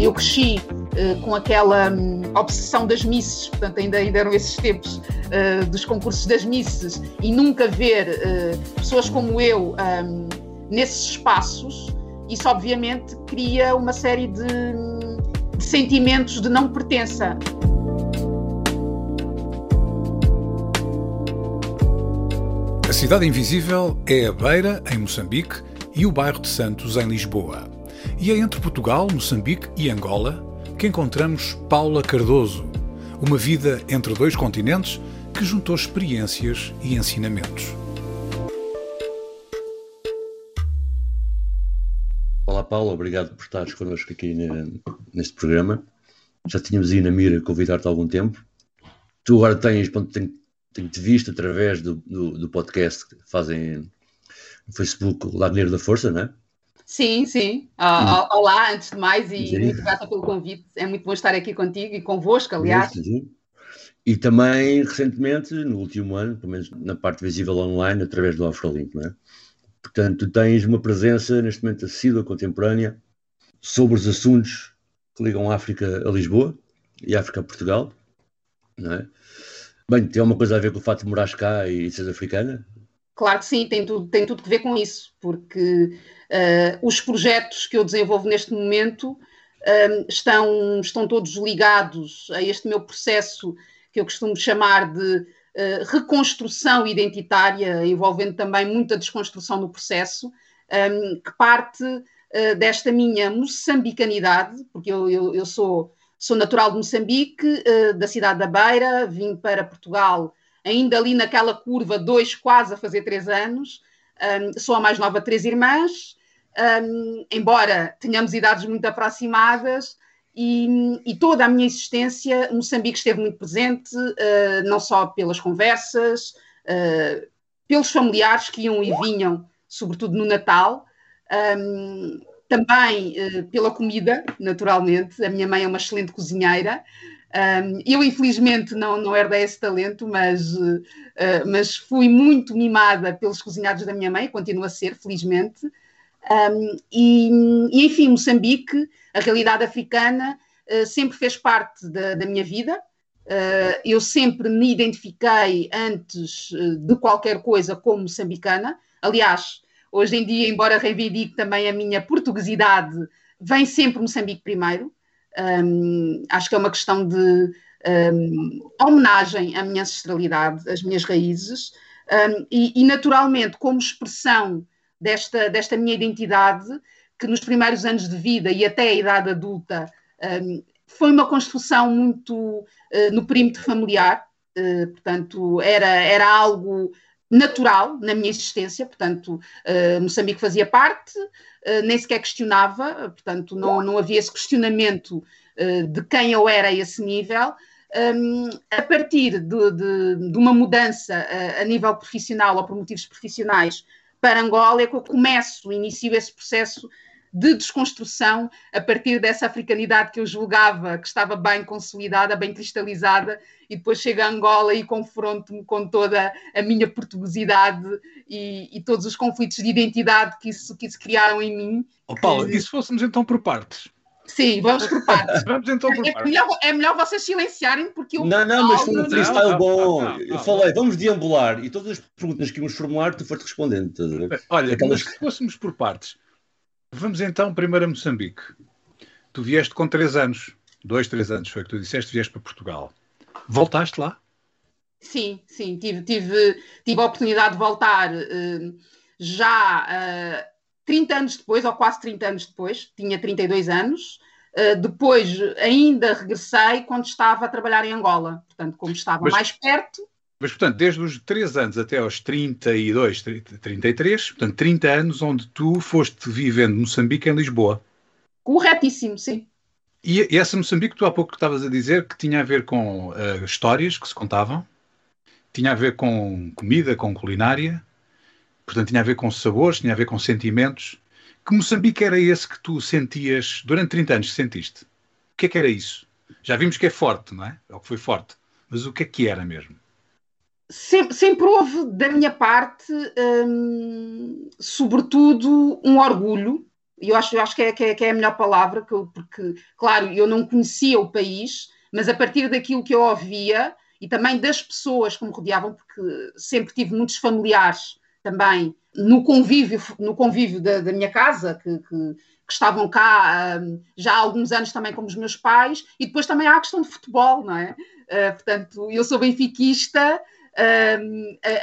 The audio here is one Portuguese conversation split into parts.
Eu cresci eh, com aquela hum, obsessão das misses, portanto ainda, ainda eram esses tempos eh, dos concursos das misses, e nunca ver pessoas como eu hum, nesses espaços, isso obviamente cria uma série de, de sentimentos de não pertença. A Cidade Invisível é a Beira, em Moçambique, e o bairro de Santos, em Lisboa. E é entre Portugal, Moçambique e Angola que encontramos Paula Cardoso, uma vida entre dois continentes que juntou experiências e ensinamentos. Olá Paula, obrigado por estares connosco aqui neste programa. Já tínhamos aí na mira convidar-te há algum tempo. Tu agora tens, tenho, tenho-te visto através do, do, do, podcast que fazem no Facebook, Lagneiro da Força, não é? Sim, sim. Uh, olá, antes de mais, e sim. muito grata pelo convite. É muito bom estar aqui contigo e convosco, aliás. Sim, sim. E também, recentemente, no último ano, pelo menos na parte visível online, através do Afrolink, não é? Portanto, tens uma presença, neste momento, assídua, contemporânea, sobre os assuntos que ligam a África a Lisboa e a África a Portugal, não é? Bem, tem alguma coisa a ver com o fato de morares cá e seres africana? Claro que sim, tem tudo, tem tudo que ver com isso, porque uh, os projetos que eu desenvolvo neste momento uh, estão, estão todos ligados a este meu processo que eu costumo chamar de uh, reconstrução identitária, envolvendo também muita desconstrução no processo, um, que parte desta minha moçambicanidade, porque eu, eu, eu, sou, sou natural de Moçambique, da cidade da Beira, vim para Portugal ainda ali naquela curva, dois quase a fazer três anos. Um, sou a mais nova de três irmãs, um, embora tenhamos idades muito aproximadas, e, e, toda a minha existência, Moçambique esteve muito presente, uh, não só pelas conversas, uh, pelos familiares que iam e vinham, sobretudo no Natal, um, também uh, pela comida, naturalmente. A minha mãe é uma excelente cozinheira. Um, eu, infelizmente, não, não herdei esse talento, mas, uh, mas fui muito mimada pelos cozinhados da minha mãe, continuo a ser, felizmente. Um, e, e, enfim, Moçambique, a realidade africana, uh, sempre fez parte da, da minha vida. Uh, eu sempre me identifiquei antes de qualquer coisa como moçambicana. Aliás, hoje em dia, embora reivindique também a minha portuguesidade, vem sempre Moçambique primeiro. Um, acho que é uma questão de um, homenagem à minha ancestralidade, às minhas raízes, um, e, e, naturalmente, como expressão desta, desta minha identidade, que nos primeiros anos de vida e até a idade adulta foi uma construção muito uh, no perímetro familiar, uh, portanto, era, era algo natural na minha existência, portanto, uh, Moçambique fazia parte, uh, nem sequer questionava, portanto, não, não havia esse questionamento uh, de quem eu era a esse nível. Um, a partir de, de, de uma mudança a nível profissional ou por motivos profissionais para Angola, é que eu começo, inicio esse processo de desconstrução a partir dessa africanidade que eu julgava que estava bem consolidada, bem cristalizada, e depois chego a Angola e confronto-me com toda a minha portuguesidade e, e, todos os conflitos de identidade que isso, que isso criaram em mim. Oh, Paulo, que... e se fôssemos então por partes? Sim, vamos por partes. vamos então por é, partes. Melhor, é melhor vocês silenciarem porque eu. Não, não, mas foi um freestyle bom. Não, não, eu falei, vamos deambular e todas as perguntas que íamos formular, tu foste respondendo. Olha, Aquelas... mas se fôssemos por partes, Vamos então primeiro a Moçambique. Tu vieste com três anos, dois, três anos, foi o que tu disseste, vieste para Portugal. Voltaste lá? Sim, sim, tive, tive, tive a oportunidade de voltar uh, já uh, eh, 30 anos depois, ou quase 30 anos depois, tinha 32 anos. Uh, depois ainda regressei quando estava a trabalhar em Angola. Portanto, como estava Mas... mais perto, Mas, portanto, desde os 3 anos até aos 32, 33, portanto, 30 anos onde tu foste vivendo Moçambique em Lisboa. Corretíssimo, sim. E, e essa Moçambique, tu há pouco estavas a dizer que tinha a ver com uh, histórias que se contavam, tinha a ver com comida, com culinária, portanto, tinha a ver com sabores, tinha a ver com sentimentos. Que Moçambique era esse que tu sentias durante 30 anos? Sentiste? O que é que era isso? Já vimos que é forte, não é? É o que foi forte. Mas o que é que era mesmo? Sempre, sempre houve, da minha parte, hum, sobretudo, um orgulho. Eu acho, eu acho que, é, que, é, que é a melhor palavra, eu, porque, claro, eu não conhecia o país, mas a partir daquilo que eu ouvia e também das pessoas que me rodeavam, porque sempre tive muitos familiares também no convívio, no convívio da, da minha casa, que, que, que estavam cá um, já há alguns anos também como os meus pais, e depois também há a questão de futebol, não é? Uh, portanto, eu sou benfiquista,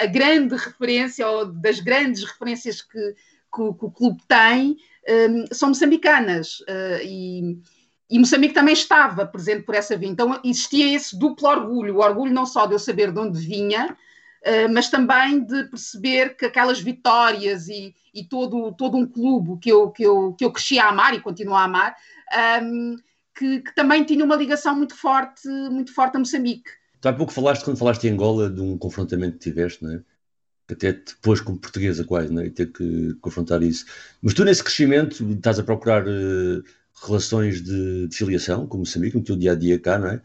a, grande referência, ou das grandes referências que, que, que o clube tem, um, são moçambicanas, uh, e, e Moçambique também estava presente por essa via. Então existia esse duplo orgulho, o orgulho não só de eu saber de onde vinha, Uh, mas também de perceber que aquelas vitórias e, e, todo, todo um clube que eu, que, eu, que eu cresci a amar e continuo a amar, um, que, que, também tinha uma ligação muito forte, muito forte a Moçambique. Tu há pouco falaste, quando falaste em Angola, de um confrontamento que tiveste, é? até depois como portuguesa quase, é? e ter que confrontar isso. Mas tu nesse crescimento estás a procurar uh, relações de, de, filiação com Moçambique, no teu dia-a-dia cá, não é?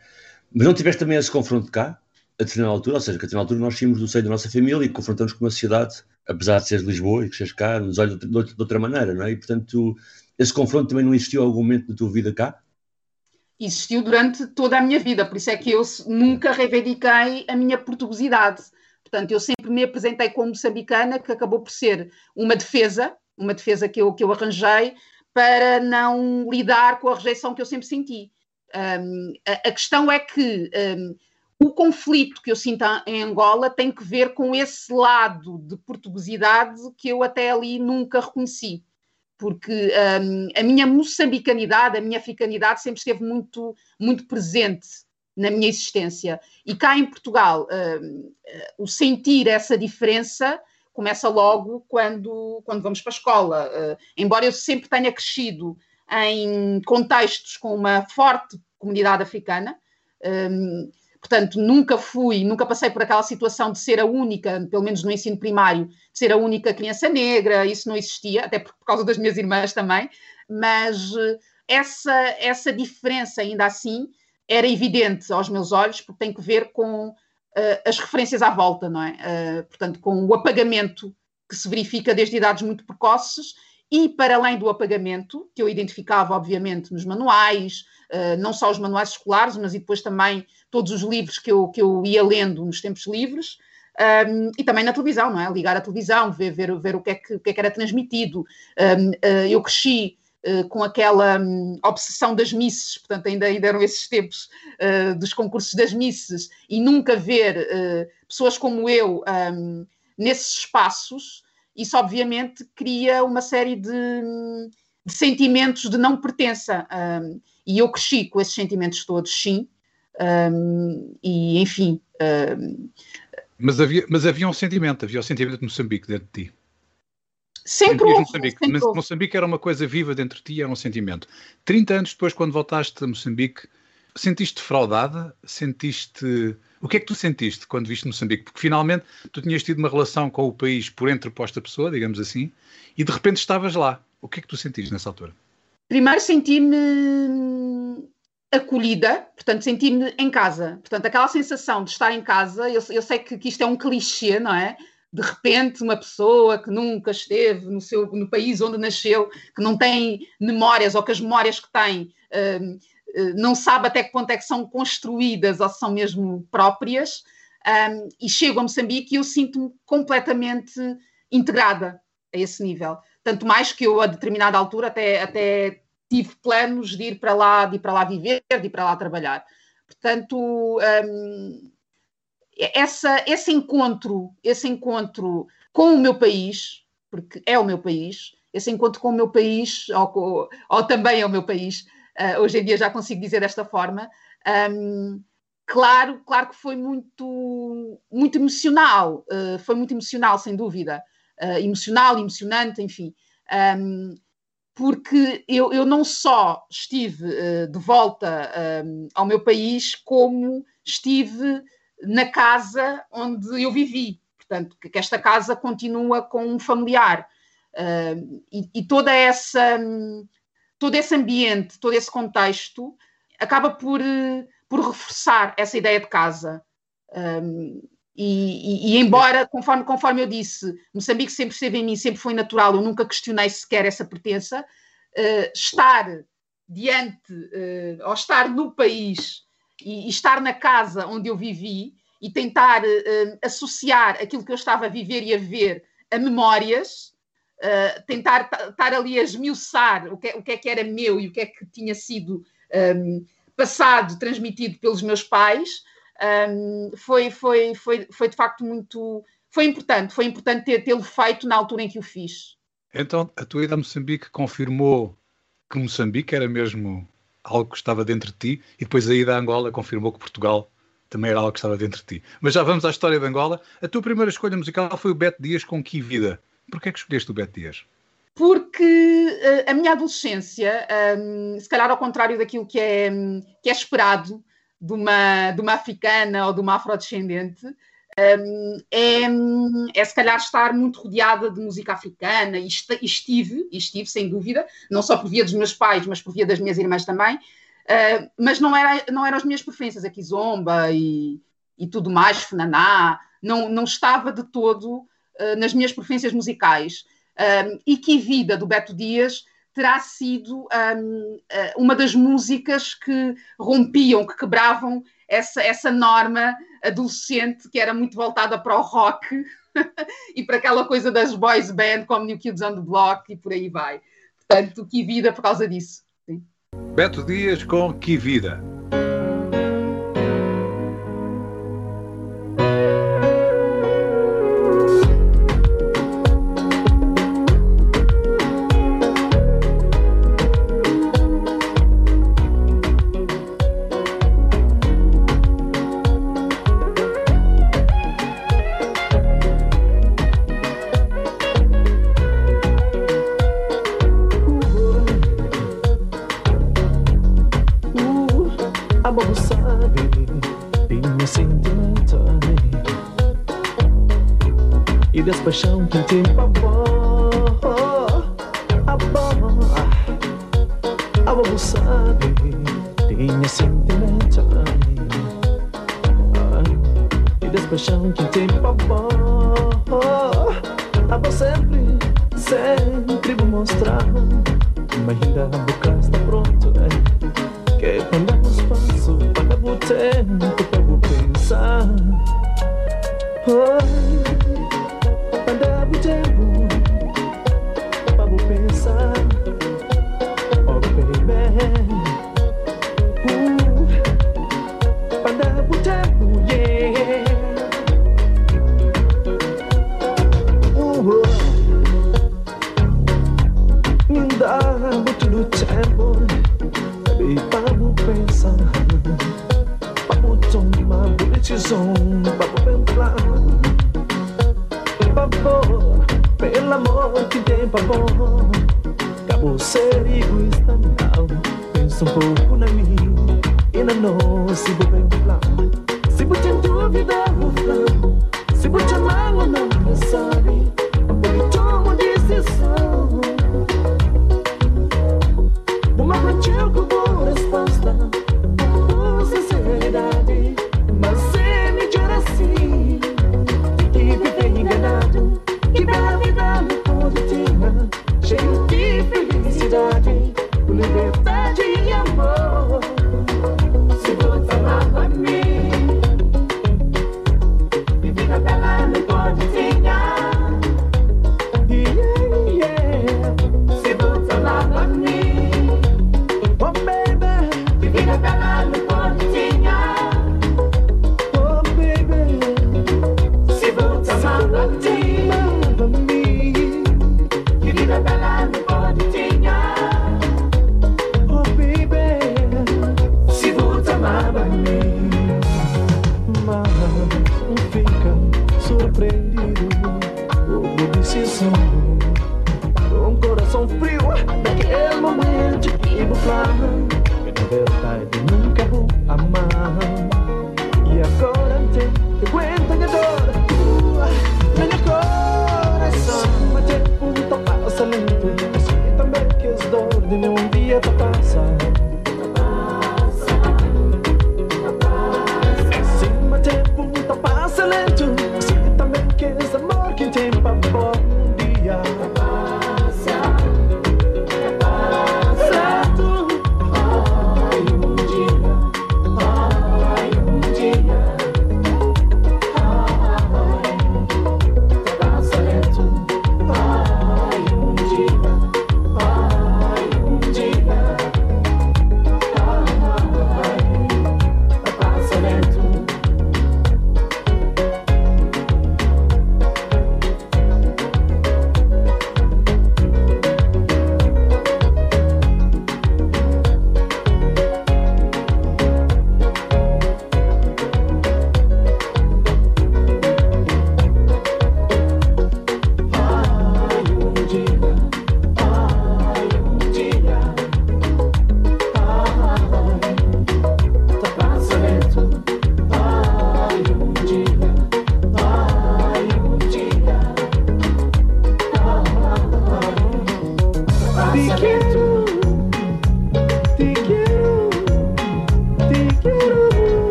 Mas não tiveste também esse confronto cá? a determinada altura, ou seja, que a determinada altura nós saímos do seio da nossa família e confrontamos com uma sociedade, apesar de ser de Lisboa e que seres cá, nos olha de, de, outra maneira, não é? E portanto, esse confronto também não existiu algum momento da tua vida cá? Existiu durante toda a minha vida, por isso é que eu nunca reivindiquei a minha portuguesidade. Portanto, eu sempre me apresentei como moçambicana, que acabou por ser uma defesa, uma defesa que eu, que eu arranjei para não lidar com a rejeição que eu sempre senti. Um, a, a, questão é que um, o conflito que eu sinto em Angola tem que ver com esse lado de portuguesidade que eu até ali nunca reconheci. Porque um, a minha moçambicanidade, a minha africanidade sempre esteve muito, muito presente na minha existência. E cá em Portugal, um, o sentir essa diferença começa logo quando, quando vamos para a escola. Uh, embora eu sempre tenha crescido em contextos com uma forte comunidade africana, um, Portanto, nunca fui, nunca passei por aquela situação de ser a única, pelo menos no ensino primário, de ser a única criança negra, isso não existia, até por, causa das minhas irmãs também, mas eh, essa, essa diferença ainda assim era evidente aos meus olhos, porque tem que ver com uh, as referências à volta, não é? Uh, portanto, com o apagamento que se verifica desde idades muito precoces e para além do apagamento, que eu identificava, obviamente, nos manuais, uh, não só os manuais escolares, mas depois também todos os livros que eu, que eu ia lendo nos tempos livres, um, e também na televisão, não é? Ligar a televisão, ver, ver, ver o, que é que, o que é que era transmitido. Um, uh, eu cresci uh, com aquela um, obsessão das misses, portanto, ainda, ainda eram esses tempos uh, dos concursos das misses, e nunca ver pessoas como eu nesses espaços, isso obviamente cria uma série de, de sentimentos de não pertença. e eu cresci com esses sentimentos todos, sim. Um, e enfim. Um, mas, havia, mas havia um sentimento, havia o um sentimento de Moçambique dentro de ti. Sempre houve, Moçambique. Sempre. Moçambique era uma coisa viva dentro de ti, era um sentimento. 30 anos depois, quando voltaste a Moçambique, sentiste defraudada? Sentiste. O que é que tu sentiste quando viste Moçambique? Porque finalmente tu tinhas tido uma relação com o país por entreposta pessoa, digamos assim, e de repente estavas lá. O que é que tu sentiste nessa altura? Primeiro senti-me acolhida, portanto, senti-me em casa. Portanto, aquela sensação de estar em casa, eu, eu sei que, que, isto é um clichê, não é? De repente, uma pessoa que nunca esteve no, seu, no país onde nasceu, que não tem memórias ou que as memórias que tem hum, não sabe até que ponto é que são construídas ou são mesmo próprias, um, e chego a Moçambique e eu sinto-me completamente integrada a esse nível. Tanto mais que eu, a determinada altura, até, até tive planos de ir para lá, de ir para lá viver, de ir para lá trabalhar. Portanto, um, essa, esse encontro, esse encontro com o meu país, porque é o meu país, esse encontro com o meu país, ou, ou também é o meu país, uh, hoje em dia já consigo dizer desta forma, um, claro, claro que foi muito, muito emocional, uh, foi muito emocional, sem dúvida. Uh, emocional, emocionante, enfim. Um, porque eu, eu não só estive uh, de volta um, ao meu país, como estive na casa onde eu vivi. Portanto, que esta casa continua com um familiar. Uh, e, e, toda essa, um, todo esse ambiente, todo esse contexto acaba por, por reforçar essa ideia de casa. Um, e, e, e, embora, conforme, conforme eu disse, Moçambique sempre esteve em mim, sempre foi natural, eu nunca questionei sequer essa pertença, uh, estar diante, uh, ou estar no país e, e, estar na casa onde eu vivi e tentar uh, associar aquilo que eu estava a viver e a ver a memórias, tentar estar ali a esmiuçar o que, é, o que é que era meu e o que é que tinha sido um, passado, transmitido pelos meus pais, um, foi, foi, foi, foi de facto muito. Foi importante, foi importante tê-lo feito na altura em que o fiz. Então, a tua ida a Moçambique confirmou que Moçambique era mesmo algo que estava dentro de ti, e depois a ida a Angola confirmou que Portugal também era algo que estava dentro de ti. Mas já vamos à história de Angola. A tua primeira escolha musical foi o Beto Dias com Que Vida. Porquê é que escolheste o Beto Dias? Porque uh, a minha adolescência, um, se calhar ao contrário daquilo que é, que é esperado de uma, de uma africana ou de uma afrodescendente, um, é, é se calhar estar muito rodeada de música africana e, estive, e estive sem dúvida, não só por via dos meus pais, mas por via das minhas irmãs também, uh, mas não, era, não eram as minhas preferências, aqui Zomba e, e tudo mais, Funaná, não, não estava de todo uh, nas minhas preferências musicais. Um, e que vida do Beto Dias terá sido um, uma das músicas que rompiam, que quebravam essa, essa norma adolescente que era muito voltada para o rock e para aquela coisa das boys band, como New Kids on the Block e por aí vai. Portanto, que vida por causa disso. Sim. Beto Dias com Que Vida. Paixão que tem pavor Amor Amor sabe Tinha sentimento E das paixão que tem pavor Amor sempre, sempre vou mostrar Mas ainda a boca está pronto é? Que quando damos passo Para o tempo para pensar.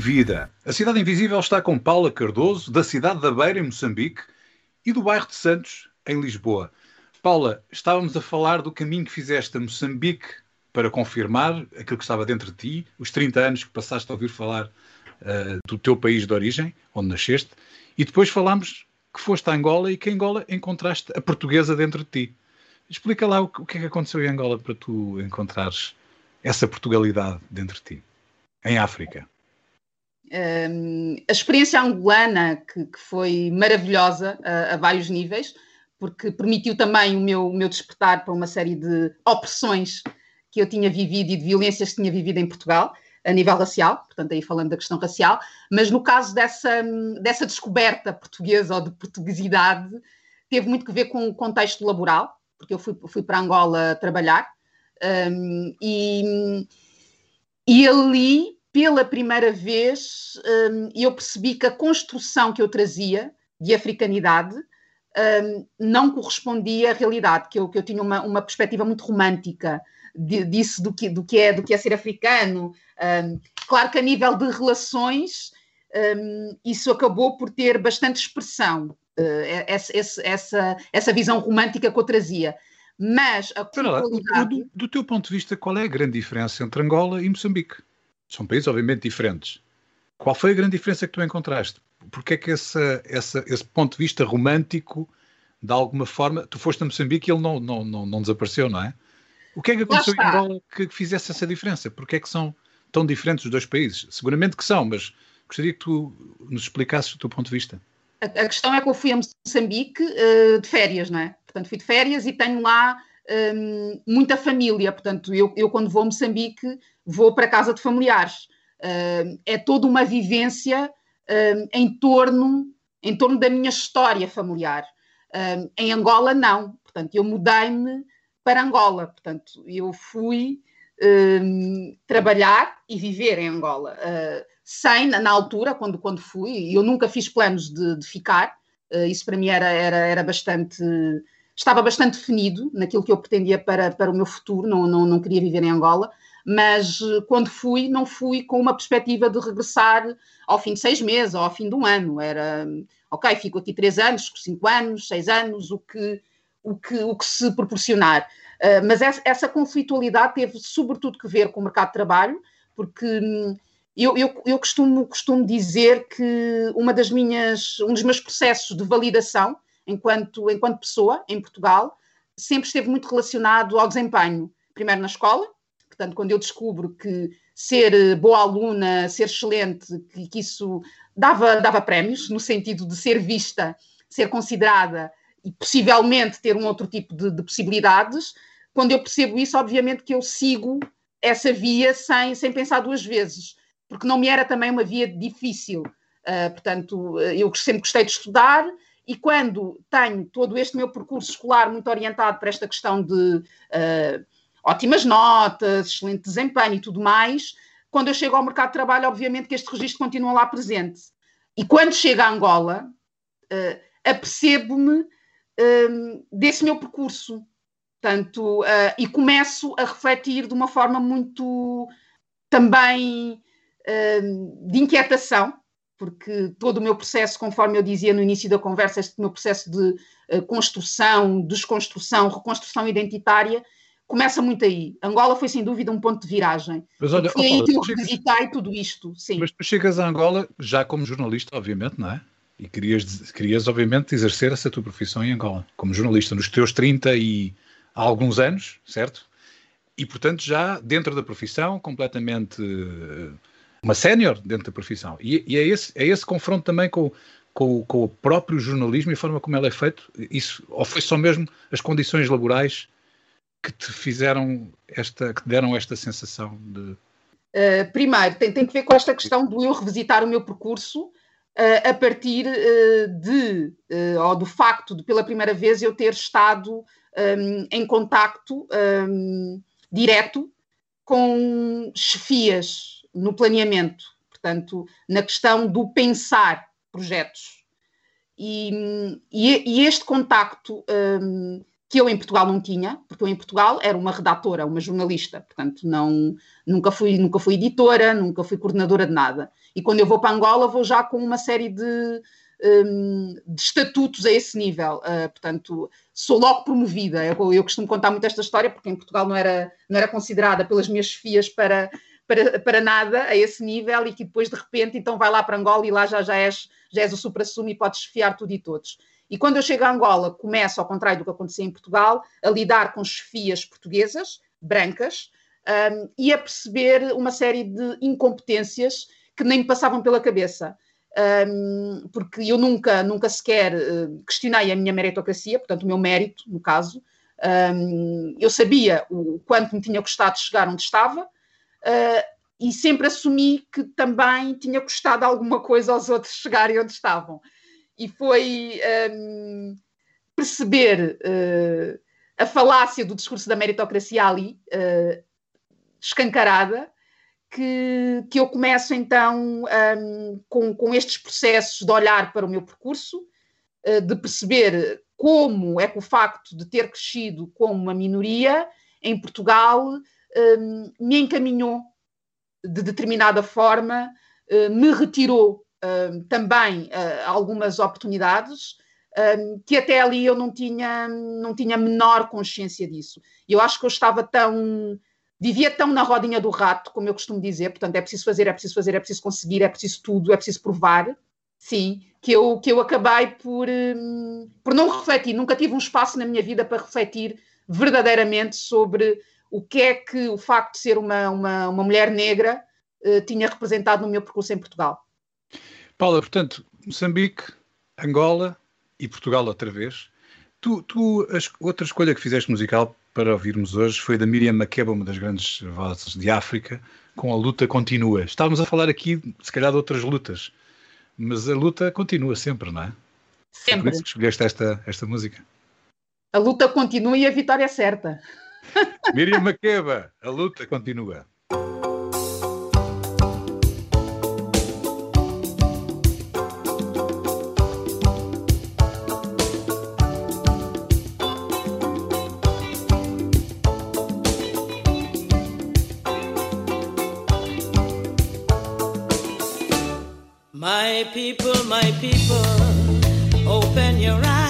Vida. A Cidade Invisível está com Paula Cardoso, da cidade da Beira, em Moçambique, e do bairro de Santos, em Lisboa. Paula, estávamos a falar do caminho que fizeste a Moçambique para confirmar aquilo que estava dentro de ti, os 30 anos que passaste a ouvir falar eh, do teu país de origem, onde nasceste, e depois falámos que foste a Angola e que em Angola encontraste a portuguesa dentro de ti. Explica lá o que, o que é que aconteceu em Angola para tu encontrares essa Portugalidade dentro de ti, em África. A experiência angolana, que, que foi maravilhosa a, a, vários níveis, porque permitiu também o meu, o meu despertar para uma série de opressões que eu tinha vivido e de violências que tinha vivido em Portugal, a nível racial, portanto, aí falando da questão racial, mas no caso dessa, dessa descoberta portuguesa ou de portuguesidade, teve muito que ver com o contexto laboral, porque eu fui, fui para Angola trabalhar, um, e, e ali pela primeira vez, um, eu percebi que a construção que eu trazia de africanidade um, não correspondia à realidade, que eu, que eu tinha uma, uma perspectiva muito romântica de, disso, do que, do, que é, do que é ser africano. Um, claro que a nível de relações, isso acabou por ter bastante expressão, uh, essa, essa, essa visão romântica que eu trazia. Mas a lá, do, do teu ponto de vista, qual é a grande diferença entre Angola e Moçambique? São países, obviamente, diferentes. Qual foi a grande diferença que tu encontraste? Porque é que essa, essa, esse ponto de vista romântico, de alguma forma, tu foste a Moçambique e ele não, não, não, não desapareceu, não é? O que é que aconteceu em Angola que fizesse essa diferença? Porque é que são tão diferentes os dois países? Seguramente que são, mas gostaria que tu nos explicasses o teu ponto de vista. A, a questão é que eu fui a Moçambique uh, de férias, não é? Portanto, fui de férias e tenho lá um, muita família. Portanto, eu, eu quando vou a Moçambique vou para casa de familiares. Uh, é toda uma vivência uh, em, torno, em torno da minha história familiar. Uh, em Angola, não. Portanto, eu mudei-me para Angola. Portanto, eu fui trabalhar e viver em Angola. sem, na altura, quando, quando fui, eu nunca fiz planos de, de ficar. isso para mim era, era, era bastante estava bastante definido naquilo que eu pretendia para, para o meu futuro, não, não, não queria viver em Angola, mas quando fui, não fui com uma perspectiva de regressar ao fim de seis meses ou ao fim de um ano. Era, ok, fico aqui três anos, cinco anos, seis anos, o que, o que, o que se proporcionar. Uh, mas essa, essa, conflitualidade teve sobretudo que ver com o mercado de trabalho, porque hum, eu, eu, eu costumo, costumo dizer que uma das minhas, um dos meus processos de validação enquanto, enquanto pessoa em Portugal sempre esteve muito relacionado ao desempenho. Primeiro na escola, portanto, quando eu descubro que ser eh, boa aluna, ser excelente, que, que isso dava, dava prémios, no sentido de ser vista, ser considerada e possivelmente ter um outro tipo de, de possibilidades. Quando eu percebo isso, obviamente que eu sigo essa via sem, sem pensar duas vezes, porque não me era também uma via difícil. Uh, portanto, eu sempre gostei de estudar e quando tenho todo este meu percurso escolar muito orientado para esta questão de uh, ótimas notas, excelente desempenho e tudo mais, quando eu chego ao mercado de trabalho, obviamente que este registro continua lá presente. E quando chego a Angola, uh, apercebo-me uh, desse meu percurso. Portanto, uh, e começo a refletir de uma forma muito também de inquietação, porque todo o meu processo, conforme eu dizia no início da conversa, este meu processo de construção, desconstrução, reconstrução identitária, começa muito aí. Angola foi sem dúvida um ponto de viragem. Mas olha, foi aí que eu revisitei tudo isto. Sim. Mas tu chegas a Angola já como jornalista, obviamente, não é? E querias, querias, obviamente, exercer essa tua profissão em Angola, como jornalista, nos teus 30 e há alguns anos, certo? E, portanto, já dentro da profissão, completamente eh, uma sénior dentro da profissão. E, e, é, esse, é esse confronto também com, com, com, o próprio jornalismo e a forma como ele é feito? Isso, ou foi só mesmo as condições laborais que te fizeram esta, que te deram esta sensação de. Uh, primeiro, tem, tem que ver com esta questão do eu revisitar o meu percurso uh, a partir uh, de, ou do facto de pela primeira vez eu ter estado um, ehm, em contacto um, ehm, direto com chefias no planeamento, portanto, na questão do pensar projetos. E, e, e este contacto um, que eu em Portugal não tinha, porque eu em Portugal era uma redatora, uma jornalista, portanto não, nunca, fui, nunca fui editora, nunca fui coordenadora de nada. E quando eu vou para Angola vou já com uma série de, um, de estatutos a esse nível, uh, portanto sou logo promovida. Eu, eu, costumo contar muito esta história porque em Portugal não era, não era considerada pelas minhas chefias para, para, para nada a esse nível e que depois de repente então vai lá para Angola e lá já, já, és, já és o supra-sumo e podes chefiar tudo e todos. E quando eu chego a Angola, começo, ao contrário do que acontecia em Portugal, a lidar com chefias portuguesas, brancas, um, e a perceber uma série de incompetências que nem me passavam pela cabeça. Um, porque eu nunca, nunca sequer uh, questionei a minha meritocracia, portanto, o meu mérito, no caso. Um, eu sabia o quanto me tinha custado chegar onde estava uh, e sempre assumi que também tinha custado alguma coisa aos outros chegarem onde estavam. E foi um, perceber uh, a falácia do discurso da meritocracia ali, uh, escancarada, que, que eu começo então um, com, com estes processos de olhar para o meu percurso, uh, de perceber como é que o facto de ter crescido como uma minoria em Portugal um, me encaminhou de determinada forma, me retirou também uh, algumas oportunidades que até ali eu não tinha, não tinha menor consciência disso. Eu acho que eu estava tão. vivia tão na rodinha do rato, como eu costumo dizer, portanto, é preciso fazer, é preciso fazer, é preciso conseguir, é preciso tudo, é preciso provar, sim, que eu, que eu acabei por, um, por não refletir, nunca tive um espaço na minha vida para refletir verdadeiramente sobre o que é que o facto de ser uma, uma, uma mulher negra uh, tinha representado no meu percurso em Portugal. Paula, portanto, Moçambique, Angola e Portugal outra vez. Tu, tu a outra escolha que fizeste musical para ouvirmos hoje foi da Miriam Makeba, uma das grandes vozes de África, com a luta continua. Estávamos a falar aqui, se calhar, de outras lutas, mas a luta continua sempre, não é? Sempre. É por isso que escolheste esta, esta música. A luta continua e a vitória é certa. Miriam Makeba, a luta continua. My people, my people, open your eyes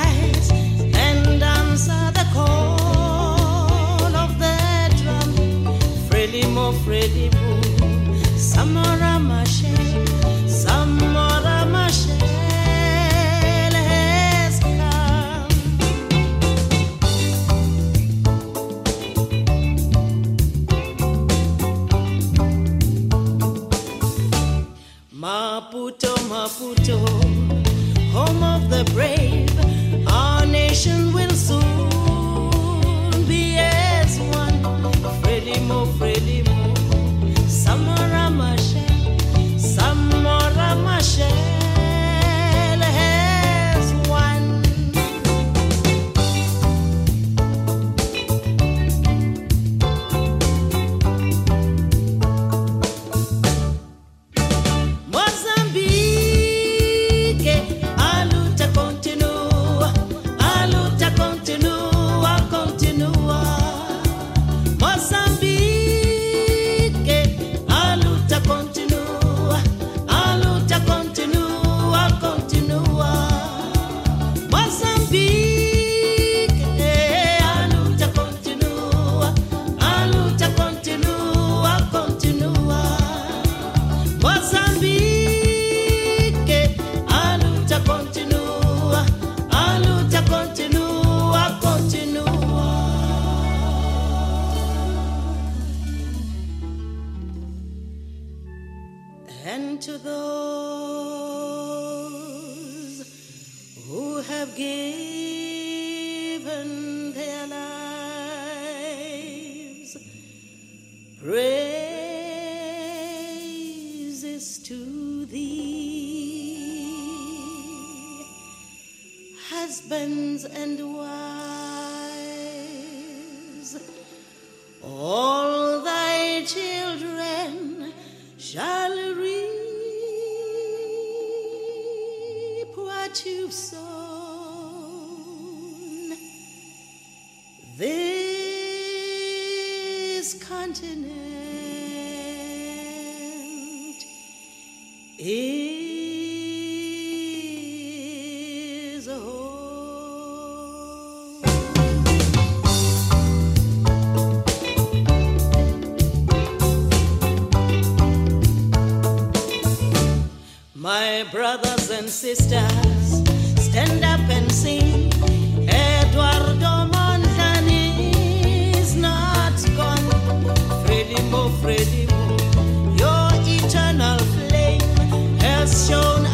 Maputo, home of the brave, our nation will soon and wives, all thy children shall reap what you've. Brothers and sisters, stand up and sing. Eduardo Mondlane is not gone. Frelimo, Frelimo, your eternal flame has shown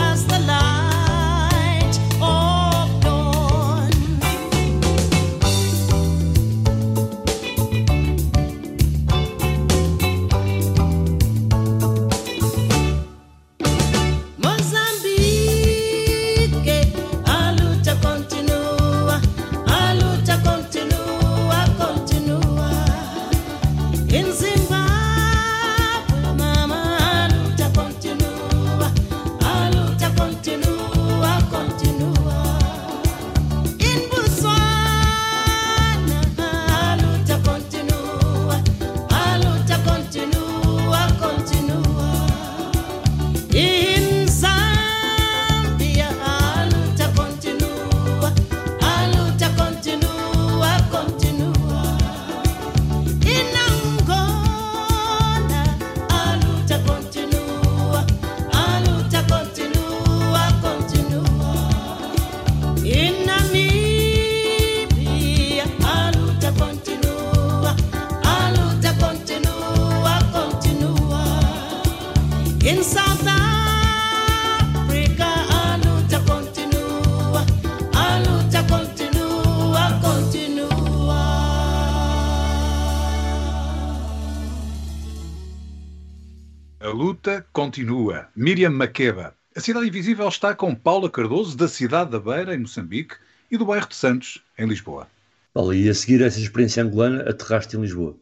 Miriam Makeba. A Cidade Invisível está com Paula Cardoso, da cidade da Beira, em Moçambique, e do bairro de Santos, em Lisboa. Olha, e a seguir essa experiência angolana, aterraste em Lisboa.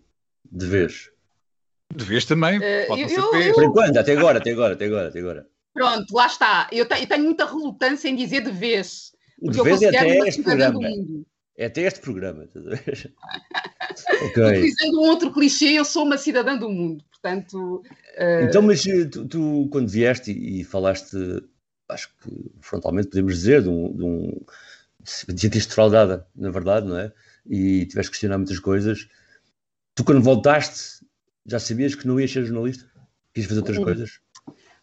De vez. De vez também, Eh, pode eu- ser eu- Por enquanto, até agora, até agora, até agora, até agora. Pronto, lá está. Eu, te- eu tenho muita relutância em dizer de vez. O Porque de eu vez é considero até uma este programa. mundo. É até este programa. estás a ver? ok. Utilizando um outro clichê, eu sou uma cidadã do mundo. Portanto, eh, Então, mas eh, tu, tu, quando vieste e, falaste, acho que frontalmente podemos dizer, de um. De um de defraudada, na verdade, não é? E tiveste que questionar muitas coisas. Tu, quando voltaste, Já sabias que não ias ser jornalista? Quis fazer outras coisas?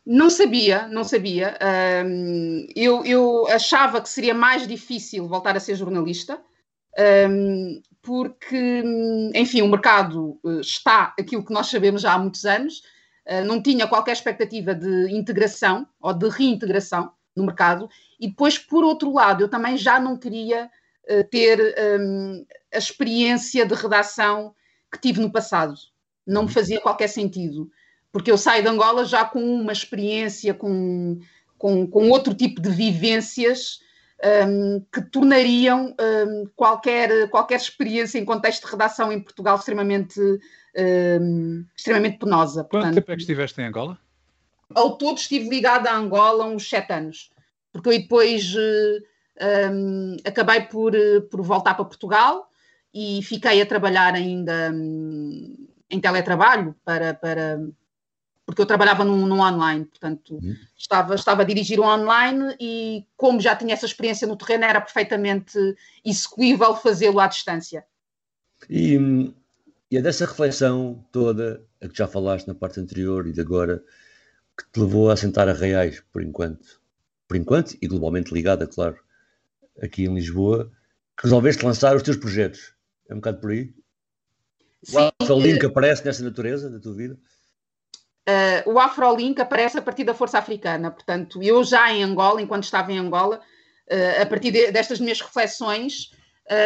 Não sabia, não sabia. Um, eu, eu achava que seria mais difícil voltar a ser jornalista, porque, enfim, o mercado eh, está aquilo que nós sabemos já há muitos anos, uh, não tinha qualquer expectativa de integração ou de reintegração no mercado, e depois, por outro lado, eu também já não queria uh, ter a experiência de redação que tive no passado. Não me fazia qualquer sentido. Porque eu saio de Angola já com uma experiência, com, com, com outro tipo de vivências um, que tornariam um, qualquer, qualquer experiência em contexto de redação em Portugal extremamente, um, extremamente penosa. Quanto Portanto, tempo é que estiveste em Angola? Ao todo estive ligada a Angola uns sete anos, porque eu depois uh, acabei por, por voltar para Portugal e fiquei a trabalhar ainda hum, em teletrabalho para, para, porque eu trabalhava num, num online, portanto, uhum. estava, estava a dirigir um online e, como já tinha essa experiência no terreno, era perfeitamente execuível fazê-lo à distância. E, e é dessa reflexão toda, a que já falaste na parte anterior e de agora, que te levou a sentar a Reais, por enquanto, por enquanto, e globalmente ligada, claro, aqui em Lisboa, que resolveste lançar os teus projetos. É um bocado por aí? Sim, o link aparece nessa natureza da tua vida? Uh, o Afrolink aparece a partir da Força Africana, portanto, eu já em Angola, enquanto estava em Angola, uh, a partir de, destas minhas reflexões,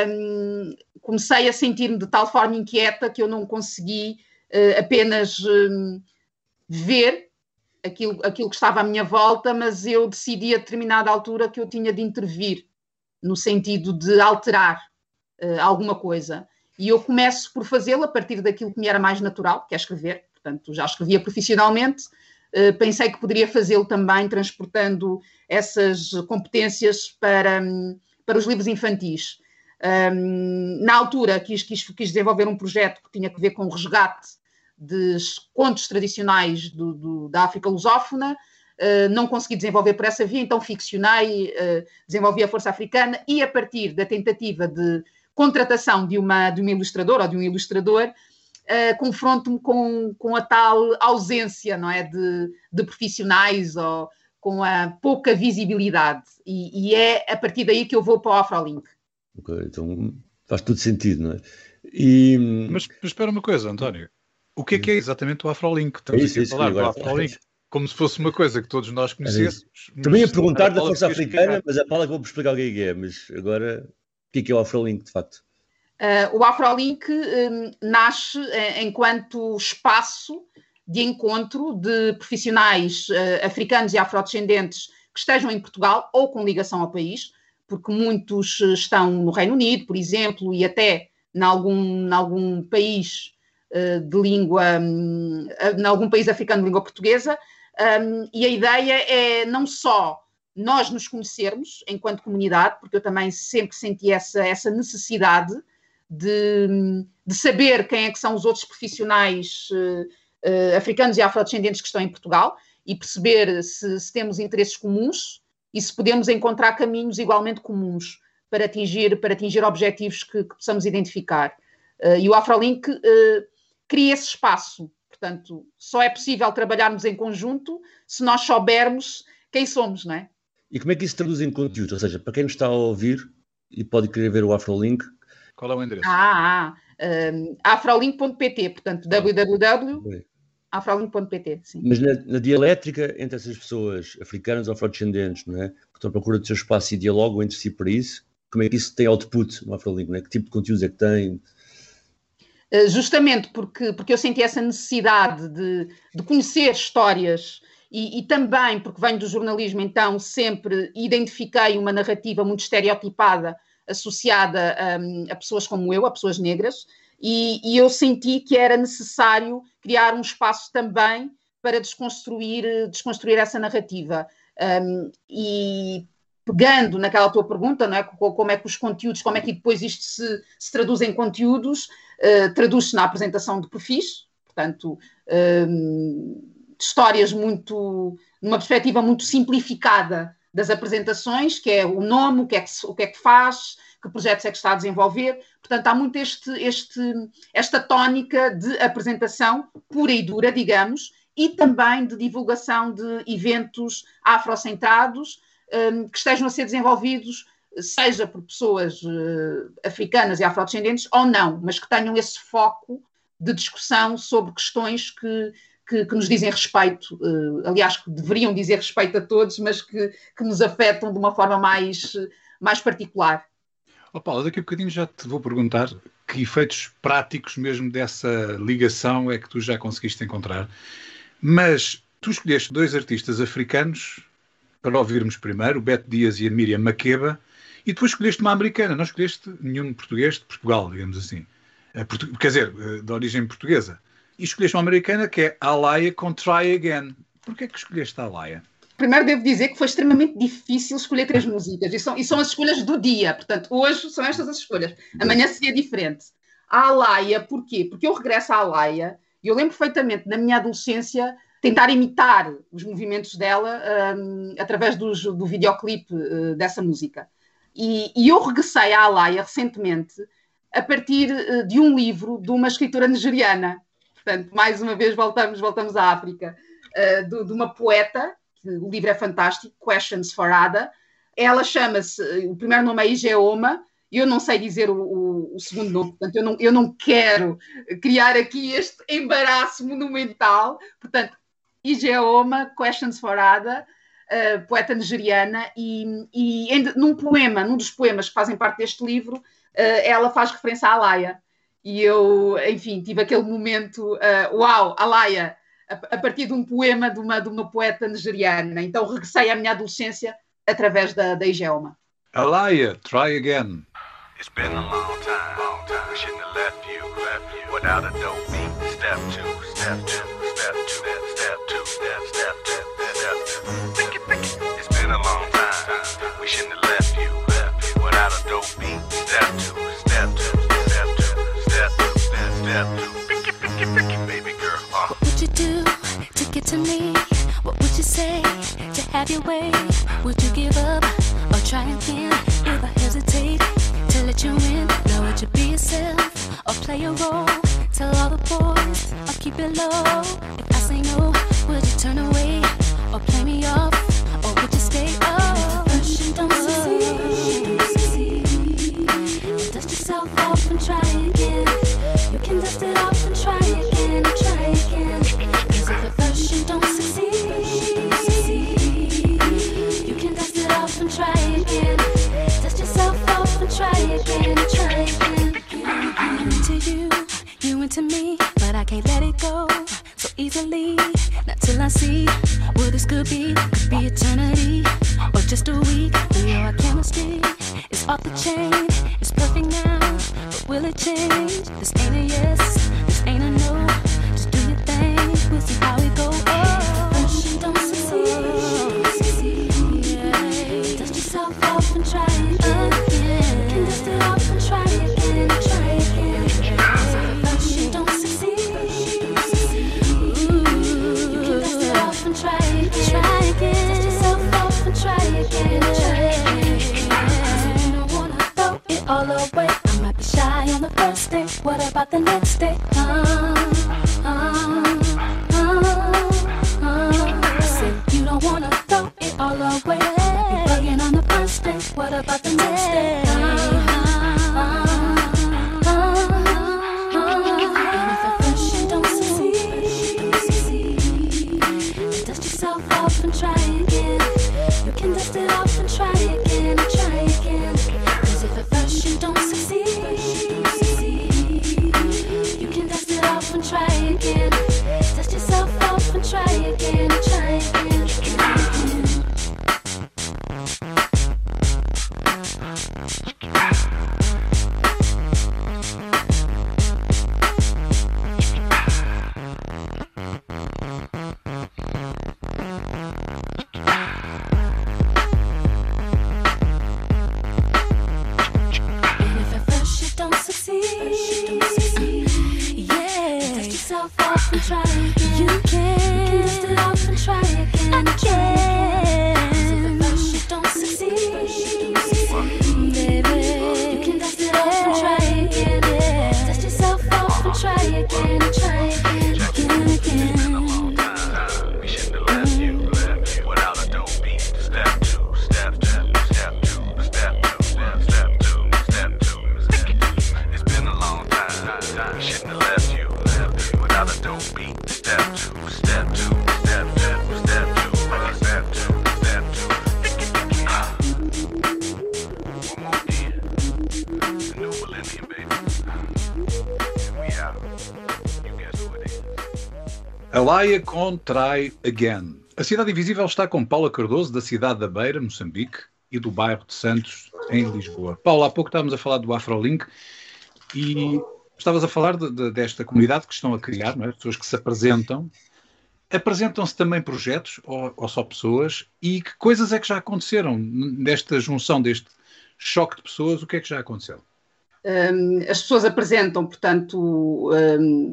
um, comecei a sentir-me de tal forma inquieta que eu não consegui uh, apenas um, ver aquilo, aquilo que estava à minha volta, mas eu decidi a determinada altura que eu tinha de intervir, no sentido de alterar alguma coisa. E eu começo por fazê-lo a partir daquilo que me era mais natural, que é escrever portanto já escrevia profissionalmente, eh, pensei que poderia fazê-lo também transportando essas competências para, para os livros infantis. na altura quis, quis, quis desenvolver um projeto que tinha que ver com o resgate dos contos tradicionais do, do, da África lusófona, Uh, não consegui desenvolver por essa via, então ficcionei, uh, desenvolvi a Força Africana e a partir da tentativa de contratação de uma, de uma ilustradora ou de um ilustrador, uh, confronto-me com, com a tal ausência não é, de, de profissionais ou com a pouca visibilidade. E, e, é a partir daí que eu vou para o Afrolink. Ok, então faz todo sentido, não é? E... Mas, mas espera uma coisa, António. O que é que é exatamente o Afrolink? Estamos é isso, aqui a falar do Afrolink como se fosse uma coisa que todos nós conhecêssemos. Também ia perguntar da Força Africana, mas a Paula que vou explicar o que é que é, mas agora o que é que é o Afrolink de facto? Uh, o Afrolink um, nasce uh, enquanto espaço de encontro de profissionais uh, africanos e afrodescendentes que estejam em Portugal ou com ligação ao país, porque muitos estão no Reino Unido, por exemplo, e até em algum, algum país de língua, um, em algum país africano de língua portuguesa, um, e a ideia é não só nós nos conhecermos enquanto comunidade, porque eu também sempre senti essa, essa necessidade de, de saber quem é que são os outros profissionais uh, uh, africanos e afrodescendentes que estão em Portugal e perceber se, se, temos interesses comuns e se podemos encontrar caminhos igualmente comuns para atingir, para atingir objetivos que, que possamos identificar. Uh, e o Afrolink cria esse espaço. Portanto, só é possível trabalharmos em conjunto se nós soubermos quem somos, não é? E como é que isso traduz em conteúdo? Ou seja, para quem nos está a ouvir e pode querer ver o Afrolink, qual é o endereço? Ah, um, afrolink.pt, portanto, ah, www.afrolink.pt. Mas na, na, dialétrica entre essas pessoas, africanas ou afrodescendentes, não é? Que estão à procura do seu espaço e dialogam entre si para isso, como é que isso tem output no Afrolink? Não é? Que tipo de conteúdos é que tem? Uh, justamente porque, porque eu senti essa necessidade de, de conhecer histórias e, e, também porque venho do jornalismo, então sempre identifiquei uma narrativa muito estereotipada associada um, a pessoas como eu, a pessoas negras, e, e, eu senti que era necessário criar um espaço também para desconstruir, desconstruir essa narrativa. Um, e pegando naquela tua pergunta, não é? como é que os conteúdos, como é que depois isto se, se traduz em conteúdos, uh, traduz-se na apresentação de perfis, portanto, um, histórias muito, numa perspectiva muito simplificada das apresentações, que é o nome, o que é que, o que, é que faz, que projetos é que está a desenvolver. Portanto, há muito este, este, esta tónica de apresentação pura e dura, digamos, e também de divulgação de eventos afrocentrados um, que estejam a ser desenvolvidos, seja por pessoas uh, africanas e afrodescendentes ou não, mas que tenham esse foco de discussão sobre questões que, que, que nos dizem respeito, uh, aliás, que deveriam dizer respeito a todos, mas que, que nos afetam de uma forma mais, mais particular. Oh, Paulo, daqui a bocadinho já te vou perguntar que efeitos práticos mesmo dessa ligação é que tu já conseguiste encontrar. Mas tu escolheste dois artistas africanos para ouvirmos primeiro, o Beto Dias e a Miriam Makeba, e depois escolheste uma americana, não escolheste nenhum português de Portugal, digamos assim. Eh, portu- Quer dizer, eh, de origem portuguesa. E escolheste uma americana que é Alaya com Try Again. Porquê é que escolheste a Alaya? Primeiro devo dizer que foi extremamente difícil escolher três músicas, e são, e são as escolhas do dia, portanto, hoje são estas as escolhas, amanhã seria diferente. A Alaia, porquê? Porque eu regresso à Alaia e eu lembro perfeitamente, na minha adolescência, tentar imitar os movimentos dela hum, através dos- do videoclipe eh, dessa música. E, e eu regressei à Alaia recentemente a partir eh, de um livro de uma escritora nigeriana. Portanto, mais uma vez voltamos, voltamos à África, eh, de, de uma poeta o livro é fantástico, Questions for Ada. Ela chama-se, o primeiro nome é Igeoma, e eu não sei dizer o, o- o segundo nome, portanto, eu não, eu não quero criar aqui este embaraço monumental. Portanto, Igeoma, Questions for Ada, eh, poeta nigeriana, e, e em- num poema, num dos poemas que fazem parte deste livro, eh, ela faz referência à Alaia. E eu, enfim, tive aquele momento, eh, uau, Alaia, a, a partir de um poema de uma, de uma poeta nigeriana. Então regressei à minha adolescência através da, da Igeoma. Alaya, Try Again. It's been a long time, long time. We shouldn't have left you, left you without a dope beat. Step two, step two, step two, step two, step, step two, step two. Pick it, pick it. It's been a long time. We shouldn't have left you, left you without a dope beat. Step step two, have your way? Would you give up or try again? If I hesitate to let you in, now would you be yourself or play a role? Tell all the boys I'll keep it low. If I say no, would you turn away or play me off? Or would you stay up? Don't succeed. Dust yourself off and try again. You can dust it off Not till I see what this could be. Could be eternity or just a week. We our chemistry is off the chain. It's perfect now, but will it change? This ain't a yes, this ain't a no. Just do your thing, we'll see how it goes. Oh, don't succeed. Dust yourself off and try day. What about the next day? Uh, Alaia com Try Again. A Cidade Invisível está com Paula Cardoso, da cidade da Beira, Moçambique, e do bairro de Santos, em Lisboa. Paula, há pouco estávamos a falar do Afrolink e estavas a falar de- de- desta comunidade que estão a criar, não é? pessoas que se apresentam. Apresentam-se também projetos ou, ou só pessoas? E que coisas é que já aconteceram nesta junção, deste choque de pessoas? O que é que já aconteceu? As pessoas apresentam, portanto,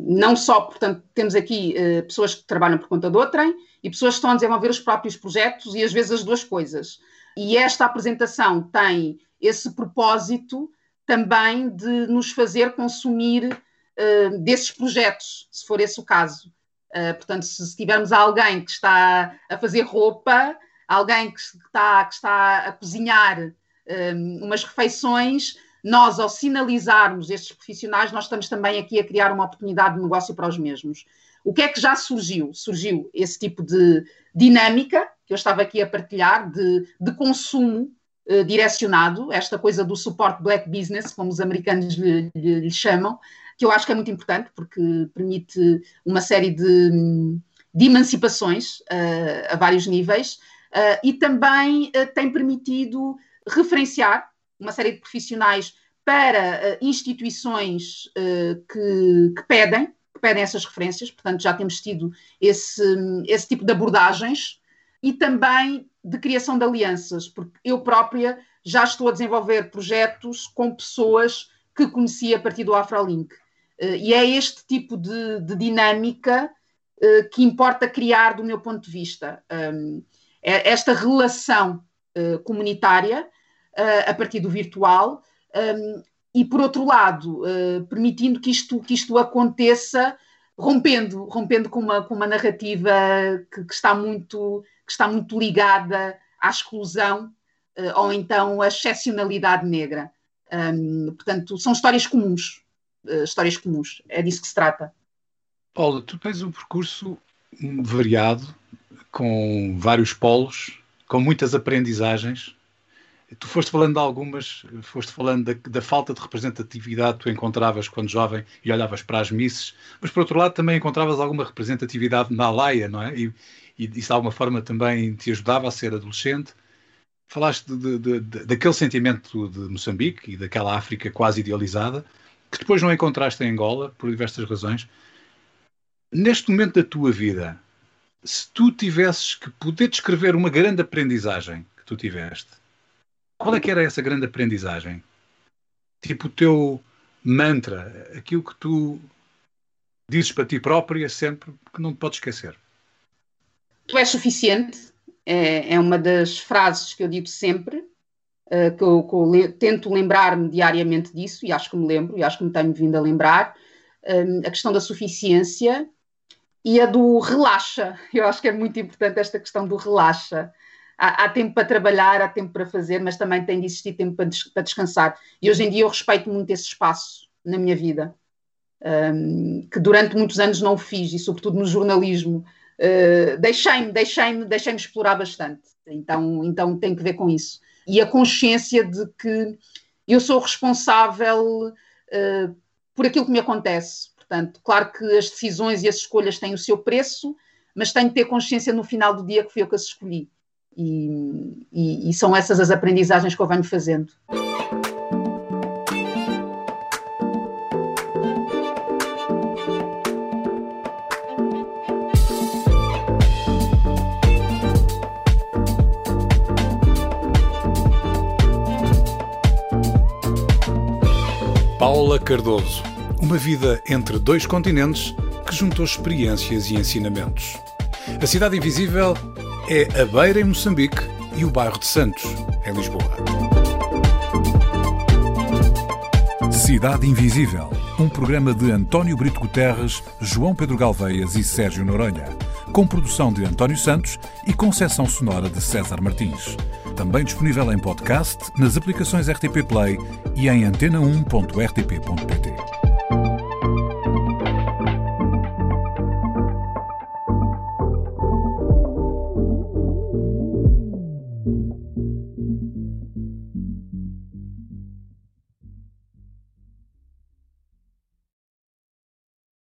não só, portanto, temos aqui uh, pessoas que trabalham por conta de outrem e pessoas que estão a desenvolver os próprios projetos e às vezes as duas coisas. E esta apresentação tem esse propósito também de nos fazer consumir desses projetos, se for esse o caso. Uh, portanto, se, tivermos alguém que está a fazer roupa, alguém que está, que está a cozinhar um, umas refeições, nós, ao sinalizarmos estes profissionais, nós estamos também aqui a criar uma oportunidade de negócio para os mesmos. O que é que já surgiu? Surgiu esse tipo de dinâmica que eu estava aqui a partilhar, de, de consumo eh, direcionado, esta coisa do suporte black business, como os americanos lhe, lhe- lhe chamam, que eu acho que é muito importante porque permite uma série de, de emancipações eh, a vários níveis eh, e também eh, tem permitido referenciar uma série de profissionais para eh, instituições eh, que, que pedem, que pedem essas referências, portanto já temos tido esse, esse tipo de abordagens e também de criação de alianças, porque eu própria já estou a desenvolver projetos com pessoas que conheci a partir do Afrolink. Eh, E é este tipo de, de dinâmica que importa criar do meu ponto de vista. Um, é esta relação comunitária eh, a partir do virtual um, e, por outro lado, eh, permitindo que isto, que isto aconteça rompendo, rompendo com uma, com uma narrativa que, que está muito, que está muito ligada à exclusão eh, ou então à excepcionalidade negra. Um, portanto, são histórias comuns, histórias comuns, é disso que se trata. Paula, tu tens um percurso variado, com vários polos, com muitas aprendizagens. Tu foste falando de algumas, foste falando da, da falta de representatividade que tu encontravas quando jovem e olhavas para as misses, mas por outro lado também encontravas alguma representatividade na Alaia, não é? E, e isso de alguma forma também te ajudava a ser adolescente. Falaste de, de, de, daquele sentimento de Moçambique e daquela África quase idealizada, que depois não encontraste em Angola, por diversas razões. Neste momento da tua vida, se tu tivesses que poder descrever uma grande aprendizagem que tu tiveste, qual é que era essa grande aprendizagem? Tipo o teu mantra, aquilo que tu dizes para ti própria sempre que não te podes esquecer. Tu és suficiente, é, é uma das frases que eu digo sempre, eh, que eu, que eu le- tento lembrar-me diariamente disso, e acho que me lembro, e acho que me tenho vindo a lembrar, hum, a questão da suficiência e a do relaxa. Eu acho que é muito importante esta questão do relaxa. Há, tempo para trabalhar, há tempo para fazer, mas também tem de existir tempo para, des- para descansar. E hoje em dia eu respeito muito esse espaço na minha vida, hum, que durante muitos anos não fiz, e sobretudo no jornalismo. Uh, deixei-me, deixei-me, deixei-me explorar bastante. Então, então tem que ver com isso. E a consciência de que eu sou responsável uh, por aquilo que me acontece. Portanto, claro que as decisões e as escolhas têm o seu preço, mas tenho que ter consciência no final do dia que fui eu que as escolhi. E, e, e são essas as aprendizagens que eu venho fazendo. Paula Cardoso. Uma vida entre dois continentes que juntou experiências e ensinamentos. A Cidade Invisível é a Beira em Moçambique e o bairro de Santos, em Lisboa. Cidade Invisível, um programa de António Brito Guterres, João Pedro Galveias e Sérgio Noronha, com produção de António Santos e concessão sonora de César Martins. Também disponível em podcast, nas aplicações RTP Play e em antena1.rtp.pt.